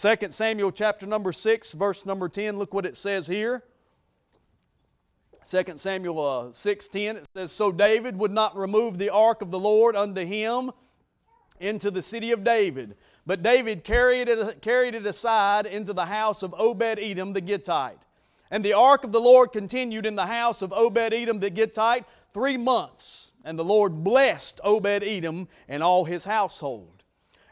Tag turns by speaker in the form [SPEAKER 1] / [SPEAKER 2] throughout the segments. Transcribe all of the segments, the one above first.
[SPEAKER 1] 2 Samuel chapter number 6, verse number 10, look what it says here. 2 Samuel uh, 6:10 it says so David would not remove the ark of the Lord unto him into the city of David but David carried it, carried it aside into the house of Obed-Edom the Gittite. And the ark of the Lord continued in the house of Obed-Edom the Gittite 3 months and the Lord blessed Obed-Edom and all his household.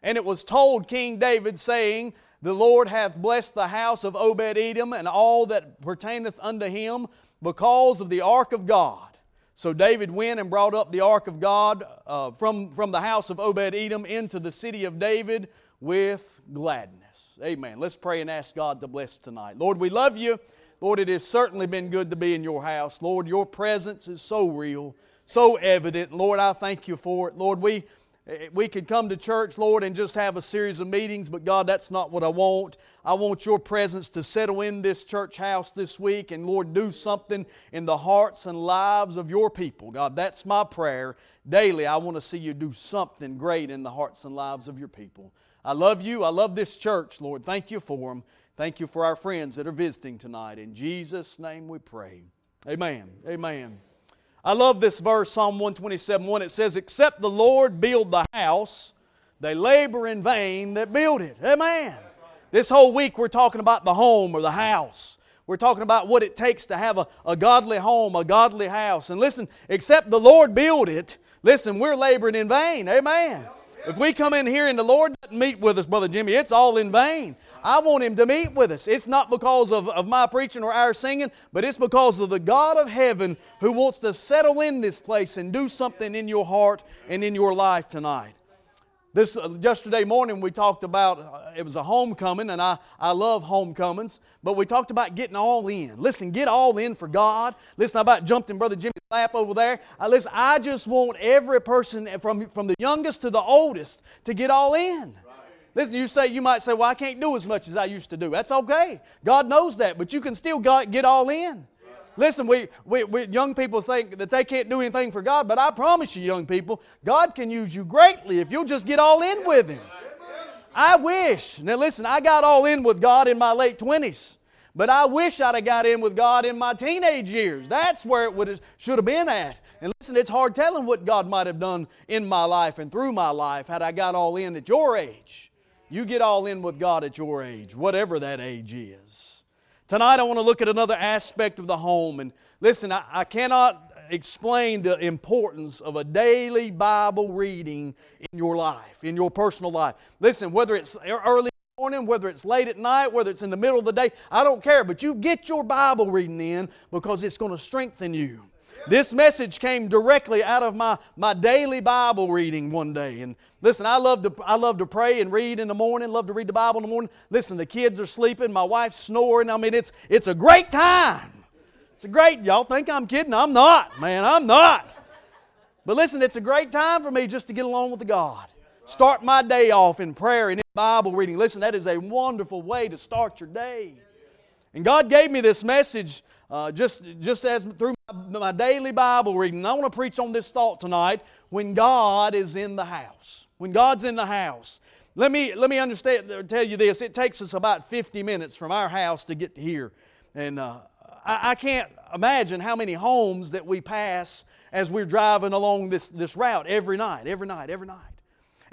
[SPEAKER 1] And it was told King David saying the Lord hath blessed the house of Obed Edom and all that pertaineth unto him because of the ark of God. So David went and brought up the ark of God uh, from, from the house of Obed Edom into the city of David with gladness. Amen. Let's pray and ask God to bless tonight. Lord, we love you. Lord, it has certainly been good to be in your house. Lord, your presence is so real, so evident. Lord, I thank you for it. Lord, we Eh, eh, we could come to church, Lord, and just have a series of meetings, but God, that's not what I want. I want your presence to settle in this church house this week and, Lord, do something in the hearts and lives of your people. God, that's my prayer. Daily, I want to see you do something great in the hearts and lives of your people. I love you. I love this church, Lord. Thank you for them. Thank you for our friends that are visiting tonight. In Jesus' name we pray. Amen. Amen. I love this verse, Psalm 127 1. It says, Except the Lord build the house, they labor in vain that build it. Amen. This whole week we're talking about the home or the house. We're talking about what it takes to have a, a godly home, a godly house. And listen, except the Lord build it, listen, we're laboring in vain. Amen. If we come in here and the Lord doesn't meet with us, Brother Jimmy, it's all in vain. I want Him to meet with us. It's not because of, of my preaching or our singing, but it's because of the God of heaven who wants to settle in this place and do something in your heart and in your life tonight. This uh, yesterday morning we talked about uh, it was a homecoming, and I, I love homecomings. But we talked about getting all in. Listen, get all in for God. Listen, I about jumped in Brother Jimmy's lap over there. Listen, I just want every person from from the youngest to the oldest to get all in. Listen, you say you might say, "Well, I can't do as much as I used to do." That's okay. God knows that, but you can still get all in. Listen, we, we, we, young people think that they can't do anything for God, but I promise you, young people, God can use you greatly if you'll just get all in with Him. I wish. Now, listen, I got all in with God in my late 20s, but I wish I'd have got in with God in my teenage years. That's where it would should have been at. And listen, it's hard telling what God might have done in my life and through my life had I got all in at your age. You get all in with God at your age, whatever that age is. Tonight, I want to look at another aspect of the home. And listen, I, I cannot explain the importance of a daily Bible reading in your life, in your personal life. Listen, whether it's early morning, whether it's late at night, whether it's in the middle of the day, I don't care, but you get your Bible reading in because it's going to strengthen you. This message came directly out of my, my daily Bible reading one day. And listen, I love, to, I love to pray and read in the morning, love to read the Bible in the morning. Listen, the kids are sleeping, my wife's snoring. I mean, it's, it's a great time. It's a great, y'all think I'm kidding? I'm not, man, I'm not. But listen, it's a great time for me just to get along with God. Start my day off in prayer and in Bible reading. Listen, that is a wonderful way to start your day. And God gave me this message uh, just, just as through my, my daily Bible reading. I want to preach on this thought tonight when God is in the house. When God's in the house. Let me, let me understand, tell you this. It takes us about 50 minutes from our house to get to here. And uh, I, I can't imagine how many homes that we pass as we're driving along this, this route every night, every night, every night.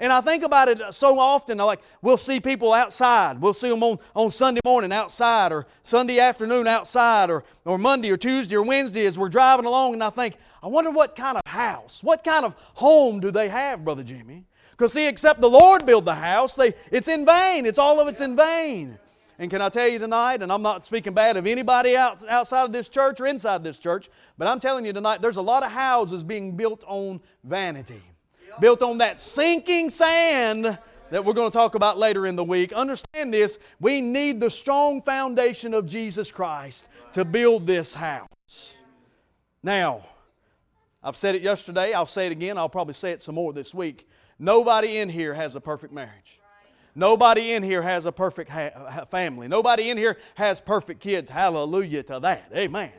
[SPEAKER 1] And I think about it so often, like we'll see people outside. We'll see them on, on Sunday morning outside, or Sunday afternoon outside, or, or Monday or Tuesday or Wednesday as we're driving along, and I think, I wonder what kind of house, what kind of home do they have, Brother Jimmy? Because see, except the Lord build the house, they, it's in vain. It's all of it's in vain. And can I tell you tonight, and I'm not speaking bad of anybody out, outside of this church or inside this church, but I'm telling you tonight, there's a lot of houses being built on vanity built on that sinking sand that we're going to talk about later in the week. Understand this we need the strong foundation of Jesus Christ to build this house. Now, I've said it yesterday, I'll say it again, I'll probably say it some more this week. Nobody in here has a perfect marriage. Nobody in here has a perfect ha- family. Nobody in here has perfect kids. Hallelujah to that. Amen.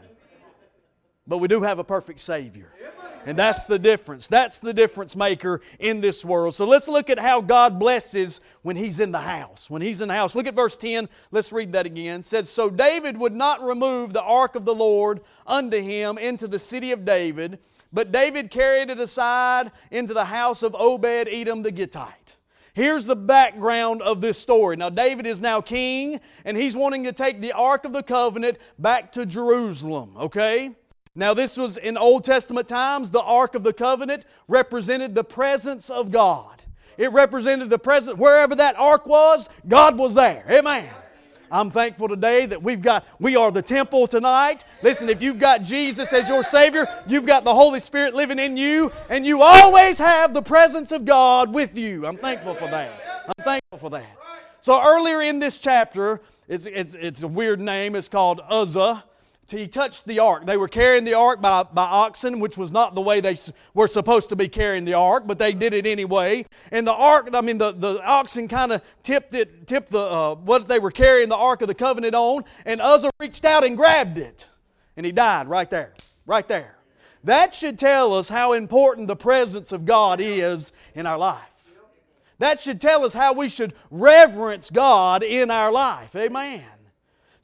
[SPEAKER 1] But we do have a perfect Savior. And that's the difference. That's the difference maker in this world. So let's look at how God blesses when He's in the house. When He's in the house. Look at verse 10. Let's read that again. It says, So David would not remove the ark of the Lord unto him into the city of David, but David carried it aside into the house of Obed Edom the Gittite. Here's the background of this story. Now, David is now king, and he's wanting to take the Ark of the Covenant back to Jerusalem, okay? Now, this was in Old Testament times, the Ark of the Covenant represented the presence of God. It represented the presence, wherever that ark was, God was there. Amen. I'm thankful today that we've got, we are the temple tonight. Listen, if you've got Jesus as your Savior, you've got the Holy Spirit living in you, and you always have the presence of God with you. I'm thankful for that. I'm thankful for that. So earlier in this chapter, it's, it's, it's a weird name, it's called Uzzah he touched the ark. They were carrying the ark by, by oxen, which was not the way they were supposed to be carrying the ark, but they did it anyway. And the ark, I mean, the, the oxen kind of tipped it, tipped the uh, what they were carrying the ark of the covenant on, and Uzzah reached out and grabbed it, and he died right there, right there. That should tell us how important the presence of God is in our life. That should tell us how we should reverence God in our life. Amen.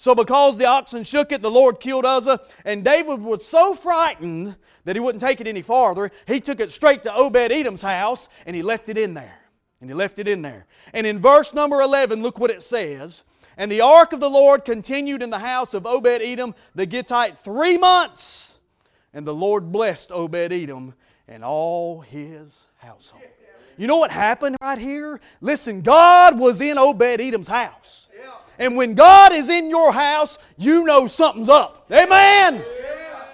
[SPEAKER 1] So, because the oxen shook it, the Lord killed Uzzah, and David was so frightened that he wouldn't take it any farther. He took it straight to Obed Edom's house and he left it in there. And he left it in there. And in verse number 11, look what it says. And the ark of the Lord continued in the house of Obed Edom the Gittite three months. And the Lord blessed Obed Edom and all his household. You know what happened right here? Listen, God was in Obed Edom's house. And when God is in your house, you know something's up. Amen.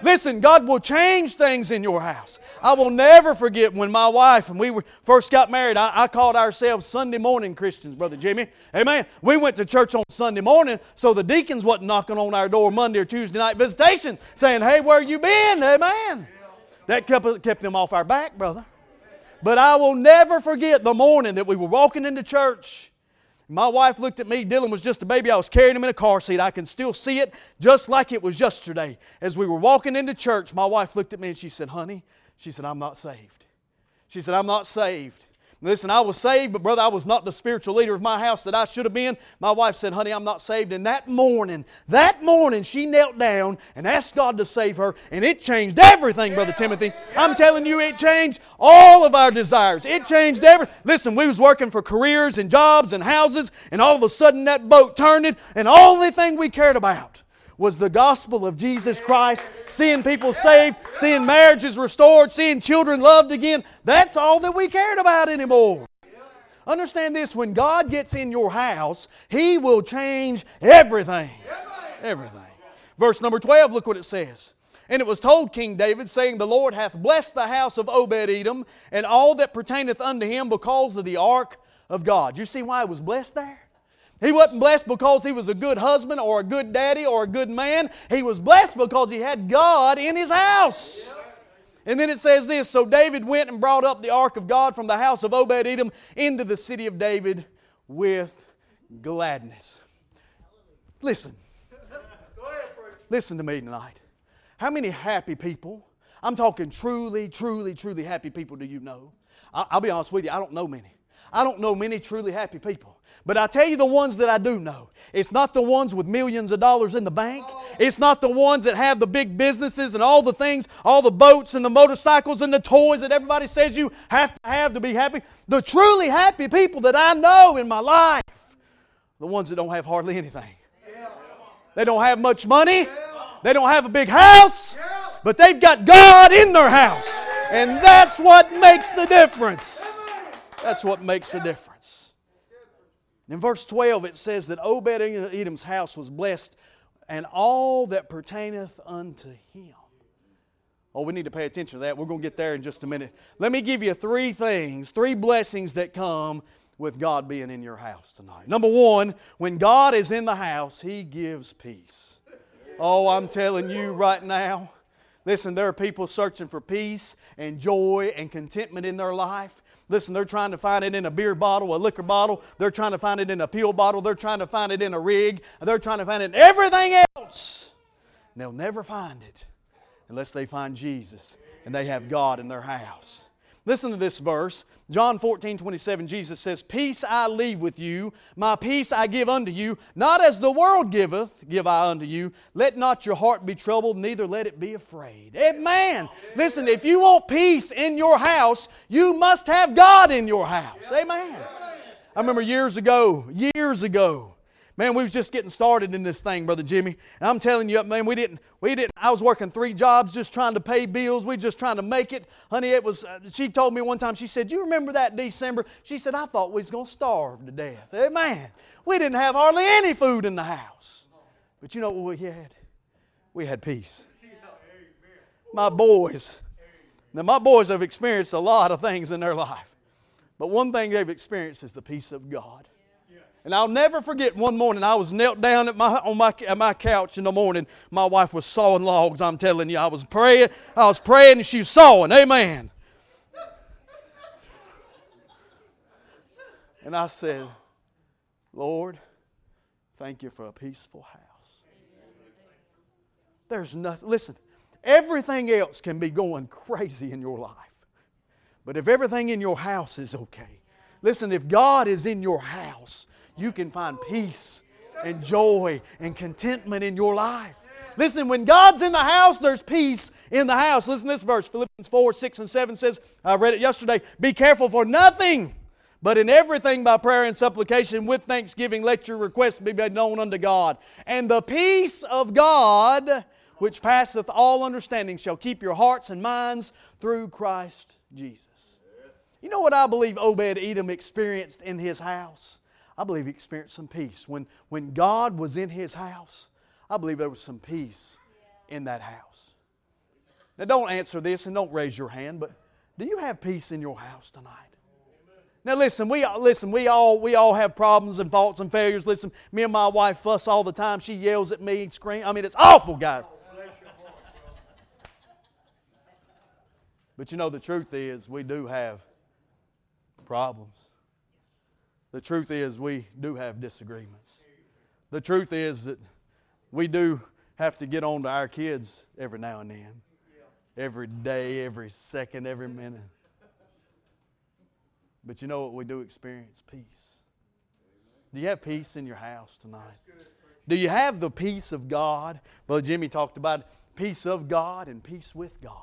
[SPEAKER 1] Listen, God will change things in your house. I will never forget when my wife and we were first got married. I, I, called ourselves Sunday morning Christians, Brother Jimmy. Amen. We went to church on Sunday morning, so the deacons wasn't knocking on our door Monday or Tuesday night visitation saying, Hey, where you been? Amen. That kept, kept them off our back, brother. But I will never forget the morning that we were walking into church my wife looked at me. Dylan was just a baby. I was carrying him in a car seat. I can still see it just like it was yesterday. As we were walking into church, my wife looked at me and she said, Honey, she said, I'm not saved. She said, I'm not saved. Listen, I was saved, but brother, I was not the spiritual leader of my house that I should have been. My wife said, Honey, I'm not saved. And that morning, that morning, she knelt down and asked God to save her, and it changed everything, Brother Timothy. I'm telling you, it changed all of our desires. It changed everything. Listen, we was working for careers and jobs and houses, and all of a sudden that boat turned, and the only thing we cared about was the gospel of Jesus Christ, seeing people saved, seeing marriages restored, seeing children loved again. That's all that we cared about anymore. Understand this when God gets in your house, He will change everything. Everything. Verse number 12, look what it says. And it was told King David, saying, The Lord hath blessed the house of Obed Edom and all that pertaineth unto him because of the ark of God. You see why it was blessed there? He wasn't blessed because he was a good husband or a good daddy or a good man. He was blessed because he had God in his house. And then it says this So David went and brought up the ark of God from the house of Obed Edom into the city of David with gladness. Listen. Listen to me tonight. How many happy people, I'm talking truly, truly, truly happy people, do you know? I'll be honest with you, I don't know many. I don't know many truly happy people. But I tell you the ones that I do know. It's not the ones with millions of dollars in the bank. It's not the ones that have the big businesses and all the things, all the boats and the motorcycles and the toys that everybody says you have to have to be happy. The truly happy people that I know in my life, the ones that don't have hardly anything. They don't have much money. They don't have a big house, but they've got God in their house. And that's what makes the difference. That's what makes the difference. in verse 12, it says that Obed Edom's house was blessed, and all that pertaineth unto him. Oh, we need to pay attention to that. We're going to get there in just a minute. Let me give you three things, three blessings that come with God being in your house tonight. Number one, when God is in the house, He gives peace. Oh, I'm telling you right now. Listen, there are people searching for peace and joy and contentment in their life. Listen, they're trying to find it in a beer bottle, a liquor bottle. They're trying to find it in a pill bottle. They're trying to find it in a rig. They're trying to find it in everything else. And they'll never find it unless they find Jesus and they have God in their house. Listen to this verse. John 14, 27, Jesus says, Peace I leave with you, my peace I give unto you. Not as the world giveth, give I unto you. Let not your heart be troubled, neither let it be afraid. Amen. Listen, if you want peace in your house, you must have God in your house. Amen. I remember years ago, years ago, Man, we was just getting started in this thing, Brother Jimmy. And I'm telling you, man, we didn't, we didn't, I was working three jobs just trying to pay bills. We just trying to make it. Honey, it was, uh, she told me one time, she said, you remember that December? She said, I thought we was going to starve to death. Amen. We didn't have hardly any food in the house. But you know what we had? We had peace. My boys, now my boys have experienced a lot of things in their life. But one thing they've experienced is the peace of God. And I'll never forget one morning I was knelt down at my, on my, at my couch in the morning. My wife was sawing logs, I'm telling you. I was praying, I was praying, and she was sawing. Amen. And I said, Lord, thank you for a peaceful house. There's nothing, listen, everything else can be going crazy in your life. But if everything in your house is okay, listen, if God is in your house, you can find peace and joy and contentment in your life. Listen, when God's in the house, there's peace in the house. Listen to this verse Philippians 4 6 and 7 says, I read it yesterday, be careful for nothing. But in everything by prayer and supplication with thanksgiving, let your requests be made known unto God. And the peace of God, which passeth all understanding, shall keep your hearts and minds through Christ Jesus. You know what I believe Obed Edom experienced in his house? I believe he experienced some peace. When, when God was in his house, I believe there was some peace in that house. Now, don't answer this and don't raise your hand, but do you have peace in your house tonight? Now listen, we listen, we all we all have problems and faults and failures. Listen, me and my wife fuss all the time. She yells at me, and screams. I mean, it's awful, guys. But you know the truth is we do have problems. The truth is, we do have disagreements. The truth is that we do have to get on to our kids every now and then, every day, every second, every minute. But you know what? We do experience peace. Do you have peace in your house tonight? Do you have the peace of God? Well, Jimmy talked about peace of God and peace with God.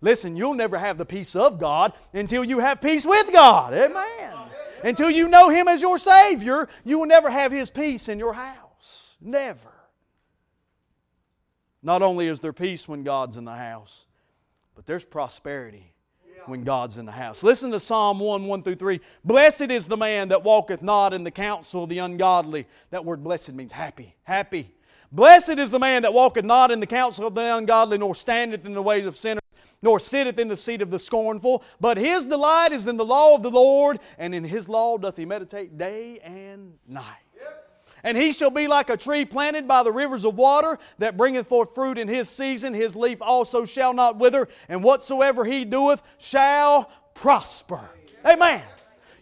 [SPEAKER 1] Listen, you'll never have the peace of God until you have peace with God. Amen. Until you know Him as your Savior, you will never have His peace in your house. Never. Not only is there peace when God's in the house, but there's prosperity when God's in the house. Listen to Psalm 1 1 through 3. Blessed is the man that walketh not in the counsel of the ungodly. That word blessed means happy. Happy. Blessed is the man that walketh not in the counsel of the ungodly, nor standeth in the ways of sinners nor sitteth in the seat of the scornful, but his delight is in the law of the Lord, and in his law doth he meditate day and night. And he shall be like a tree planted by the rivers of water that bringeth forth fruit in his season. His leaf also shall not wither, and whatsoever he doeth shall prosper. Amen.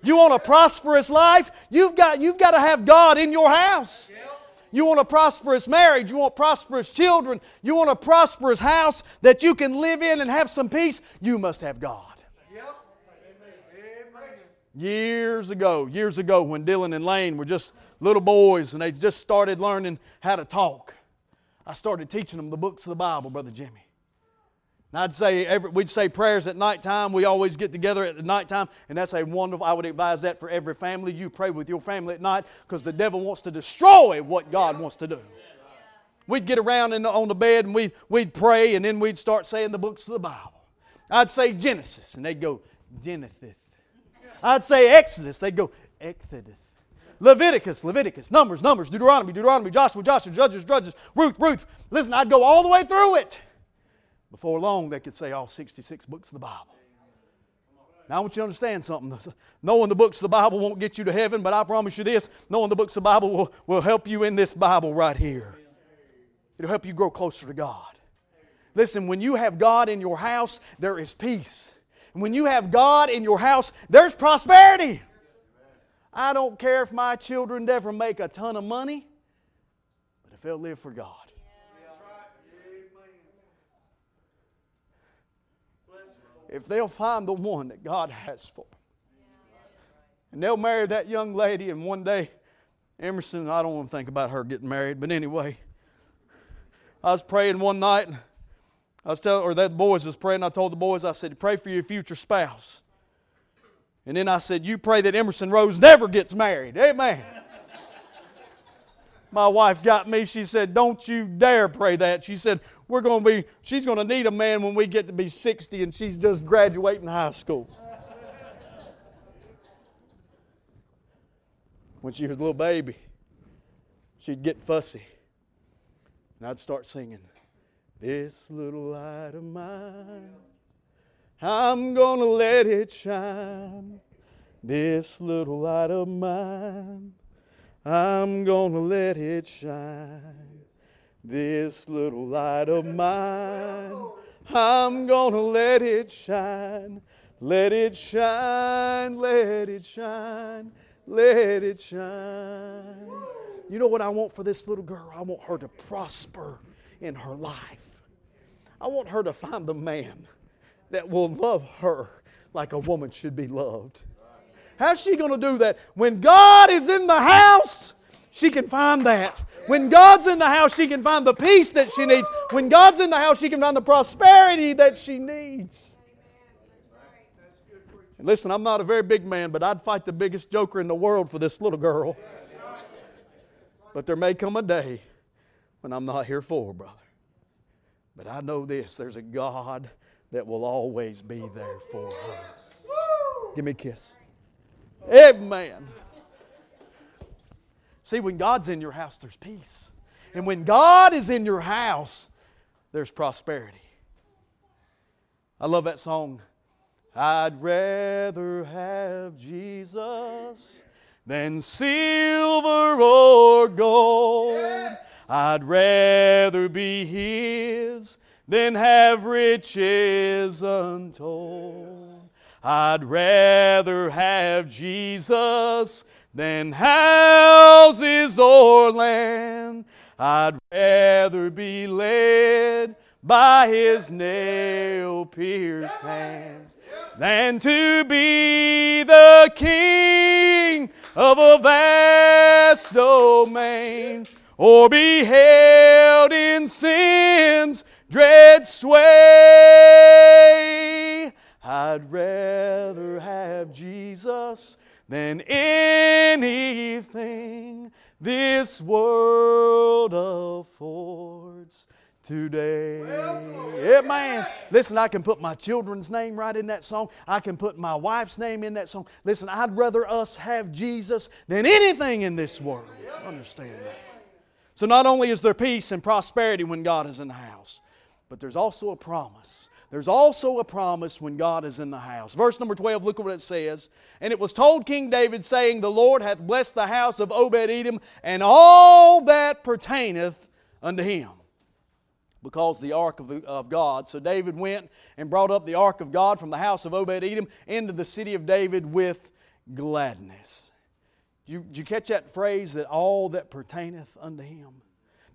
[SPEAKER 1] You want a prosperous life? You've got, you've got to have God in your house. You want a prosperous marriage. You want prosperous children. You want a prosperous house that you can live in and have some peace. You must have God. Years ago, years ago, when Dylan and Lane were just little boys and they just started learning how to talk, I started teaching them the books of the Bible, Brother Jimmy. I'd say every, we'd say prayers at nighttime. We always get together at nighttime, and that's a wonderful. I would advise that for every family. You pray with your family at night because the devil wants to destroy what God wants to do. We'd get around the, on the bed and we'd, we'd pray, and then we'd start saying the books of the Bible. I'd say Genesis, and they'd go Genesis. I'd say Exodus, they'd go Exodus. Leviticus, Leviticus, Numbers, Numbers, Deuteronomy, Deuteronomy, Joshua, Joshua, Judges, Judges, Ruth, Ruth. Listen, I'd go all the way through it. Before long, they could say all 66 books of the Bible. Now, I want you to understand something. Knowing the books of the Bible won't get you to heaven, but I promise you this knowing the books of the Bible will, will help you in this Bible right here. It'll help you grow closer to God. Listen, when you have God in your house, there is peace. And when you have God in your house, there's prosperity. I don't care if my children never make a ton of money, but if they'll live for God. If they'll find the one that God has for them. And they'll marry that young lady, and one day, Emerson, I don't want to think about her getting married, but anyway, I was praying one night. I was telling, or that boys was praying. I told the boys, I said, pray for your future spouse. And then I said, you pray that Emerson Rose never gets married. Amen. My wife got me. She said, don't you dare pray that. She said, we're going to be, she's going to need a man when we get to be 60 and she's just graduating high school. when she was a little baby, she'd get fussy. And I'd start singing, This little light of mine, I'm going to let it shine. This little light of mine, I'm going to let it shine. This little light of mine, I'm to let it shine. Let it shine, let it shine, let it shine. You know what I want for this little girl? I want her to prosper in her life. I want her to find the man that will love her like a woman should be loved. How's she going to do that? When God is in the house, she can find that. When God's in the house, she can find the peace that she needs. When God's in the house, she can find the prosperity that she needs. And listen, I'm not a very big man, but I'd fight the biggest joker in the world for this little girl. But there may come a day when I'm not here for, her, brother. But I know this there's a God that will always be there for her. Give me a kiss. Amen. See, when God's in your house, there's peace. And when God is in your house, there's prosperity. I love that song. I'd rather have Jesus than silver or gold. I'd rather be His than have riches untold. I'd rather have Jesus than houses or land. I'd rather be led by His nail pierced hands than to be the king of a vast domain or be held in sin's dread sway. I'd rather have Jesus than anything this world affords today. Yeah, man. Listen, I can put my children's name right in that song. I can put my wife's name in that song. Listen, I'd rather us have Jesus than anything in this world. Understand that. So, not only is there peace and prosperity when God is in the house, but there's also a promise. There's also a promise when God is in the house. Verse number 12, look at what it says. And it was told King David, saying, The Lord hath blessed the house of Obed Edom and all that pertaineth unto him because the ark of, the, of God. So David went and brought up the ark of God from the house of Obed Edom into the city of David with gladness. Did you, did you catch that phrase that all that pertaineth unto him?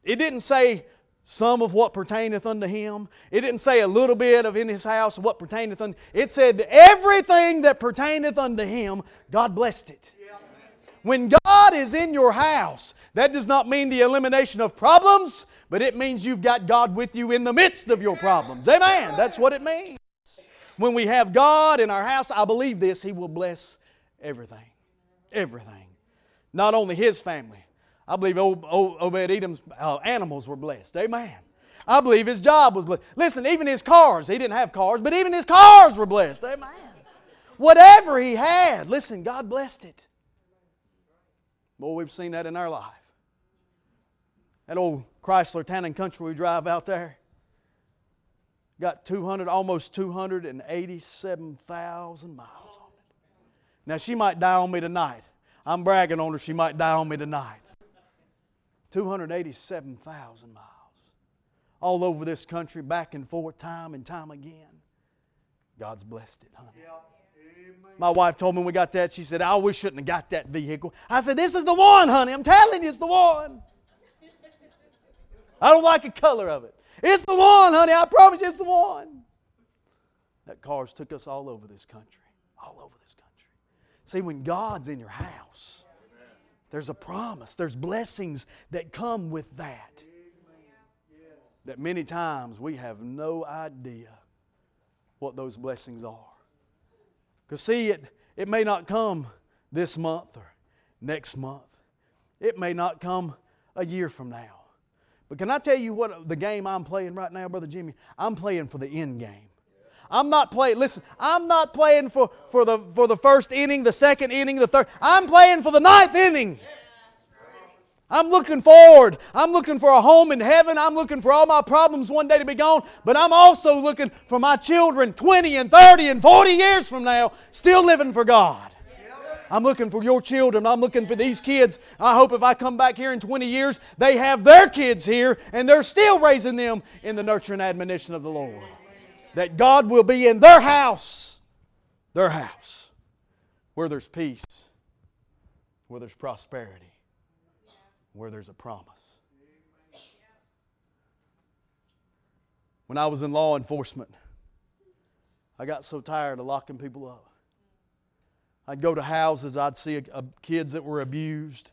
[SPEAKER 1] It didn't say some of what pertaineth unto him. It didn't say a little bit of in his house what pertaineth unto It said everything that pertaineth unto him, God blessed it. When God is in your house, that does not mean the elimination of problems, but it means you've got God with you in the midst of your problems. Amen. That's what it means. When we have God in our house, I believe this, He will bless everything. Everything. Not only His family. I believe Obed Edom's uh, animals were blessed. Amen. I believe his job was blessed. Listen, even his cars, he didn't have cars, but even his cars were blessed. Amen. Whatever he had, listen, God blessed it. Boy, we've seen that in our life. That old Chrysler Town and Country we drive out there got 200, almost 287,000 miles on it. Now, she might die on me tonight. I'm bragging on her, she might die on me tonight. 287,000 miles. All over this country, back and forth, time and time again. God's blessed it, honey. Yeah. My wife told me we got that, she said, oh, we shouldn't have got that vehicle. I said, This is the one, honey. I'm telling you, it's the one. I don't like the color of it. It's the one, honey. I promise you, it's the one. that cars took us all over this country. All over this country. See, when God's in your house, there's a promise, there's blessings that come with that. That many times we have no idea what those blessings are. Because, see, it, it may not come this month or next month, it may not come a year from now. But can I tell you what the game I'm playing right now, Brother Jimmy? I'm playing for the end game. I'm not playing, listen, I'm not playing for, for, the, for the first inning, the second inning, the third. I'm playing for the ninth inning. I'm looking forward. I'm looking for a home in heaven. I'm looking for all my problems one day to be gone. But I'm also looking for my children 20 and 30 and 40 years from now still living for God. I'm looking for your children. I'm looking for these kids. I hope if I come back here in 20 years, they have their kids here and they're still raising them in the nurture and admonition of the Lord. That God will be in their house, their house, where there's peace, where there's prosperity, where there's a promise. When I was in law enforcement, I got so tired of locking people up. I'd go to houses, I'd see a, a, kids that were abused.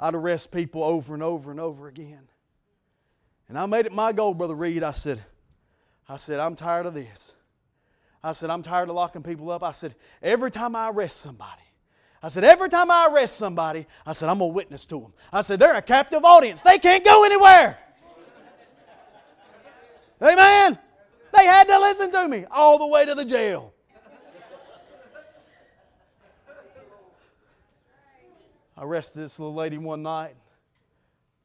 [SPEAKER 1] I'd arrest people over and over and over again. And I made it my goal, Brother Reed. I said, I said, I'm tired of this. I said, I'm tired of locking people up. I said, every time I arrest somebody, I said, every time I arrest somebody, I said, I'm a witness to them. I said, they're a captive audience. They can't go anywhere. Amen. They had to listen to me all the way to the jail. I arrested this little lady one night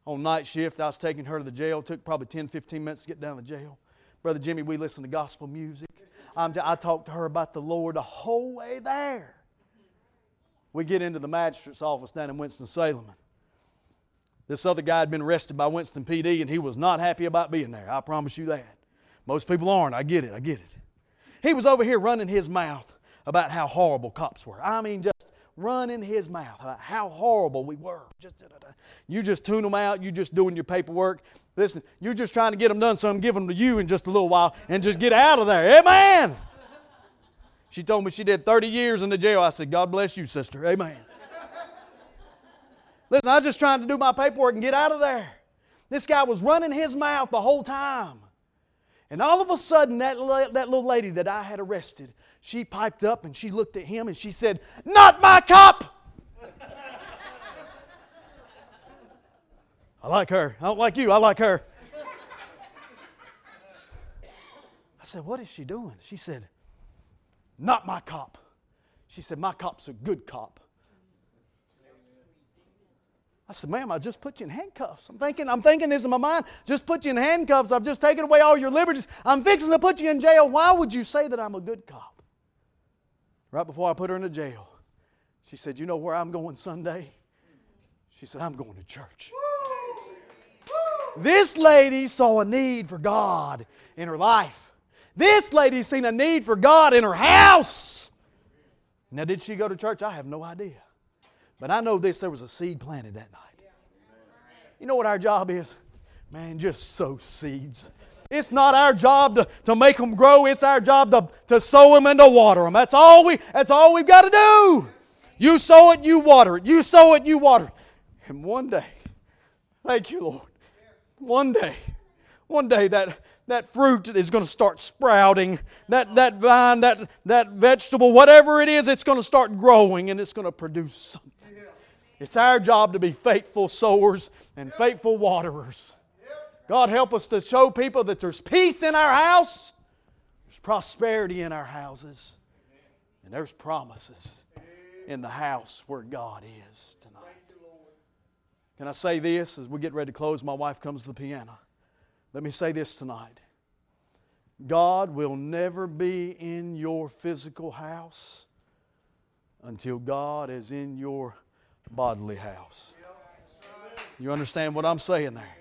[SPEAKER 1] on night shift. I was taking her to the jail. It took probably 10, 15 minutes to get down to the jail. Brother Jimmy, we listened to gospel music. T- i talked to her about the Lord the whole way there. We get into the magistrate's office down in Winston-Salem. This other guy had been arrested by Winston PD, and he was not happy about being there. I promise you that. Most people aren't. I get it. I get it. He was over here running his mouth about how horrible cops were. I mean, just running his mouth about how horrible we were. Just, you just tune them out. You just doing your paperwork. Listen, you're just trying to get them done, so I'm giving them to you in just a little while and just get out of there. Amen. She told me she did 30 years in the jail. I said, God bless you, sister. Amen. Listen, I was just trying to do my paperwork and get out of there. This guy was running his mouth the whole time. And all of a sudden, that, that little lady that I had arrested, she piped up and she looked at him and she said, Not my cop! I like her. I don't like you. I like her. I said, What is she doing? She said, Not my cop. She said, My cop's a good cop. I said, ma'am, I just put you in handcuffs. I'm thinking, I'm thinking this in my mind. Just put you in handcuffs. I've just taken away all your liberties. I'm fixing to put you in jail. Why would you say that I'm a good cop? Right before I put her in the jail, she said, You know where I'm going Sunday? She said, I'm going to church. This lady saw a need for God in her life. This lady seen a need for God in her house. Now, did she go to church? I have no idea. But I know this there was a seed planted that night. You know what our job is? Man, just sow seeds. It's not our job to, to make them grow, it's our job to, to sow them and to water them. That's all, we, that's all we've got to do. You sow it, you water it. You sow it, you water it. And one day, thank you, Lord, one day, one day that, that fruit is going to start sprouting. That, that vine, that, that vegetable, whatever it is, it's going to start growing and it's going to produce something. It's our job to be faithful sowers and faithful waterers. God, help us to show people that there's peace in our house, there's prosperity in our houses, and there's promises in the house where God is tonight. Can I say this as we get ready to close? My wife comes to the piano. Let me say this tonight God will never be in your physical house until God is in your bodily house. You understand what I'm saying there?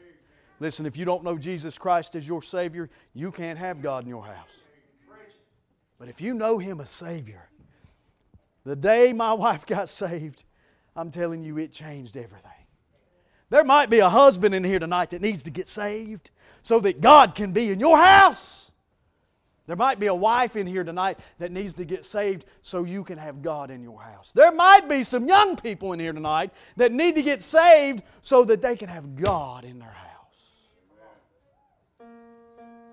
[SPEAKER 1] Listen, if you don't know Jesus Christ as your Savior, you can't have God in your house. But if you know Him as Savior, the day my wife got saved, I'm telling you, it changed everything. There might be a husband in here tonight that needs to get saved so that God can be in your house. There might be a wife in here tonight that needs to get saved so you can have God in your house. There might be some young people in here tonight that need to get saved so that they can have God in their house.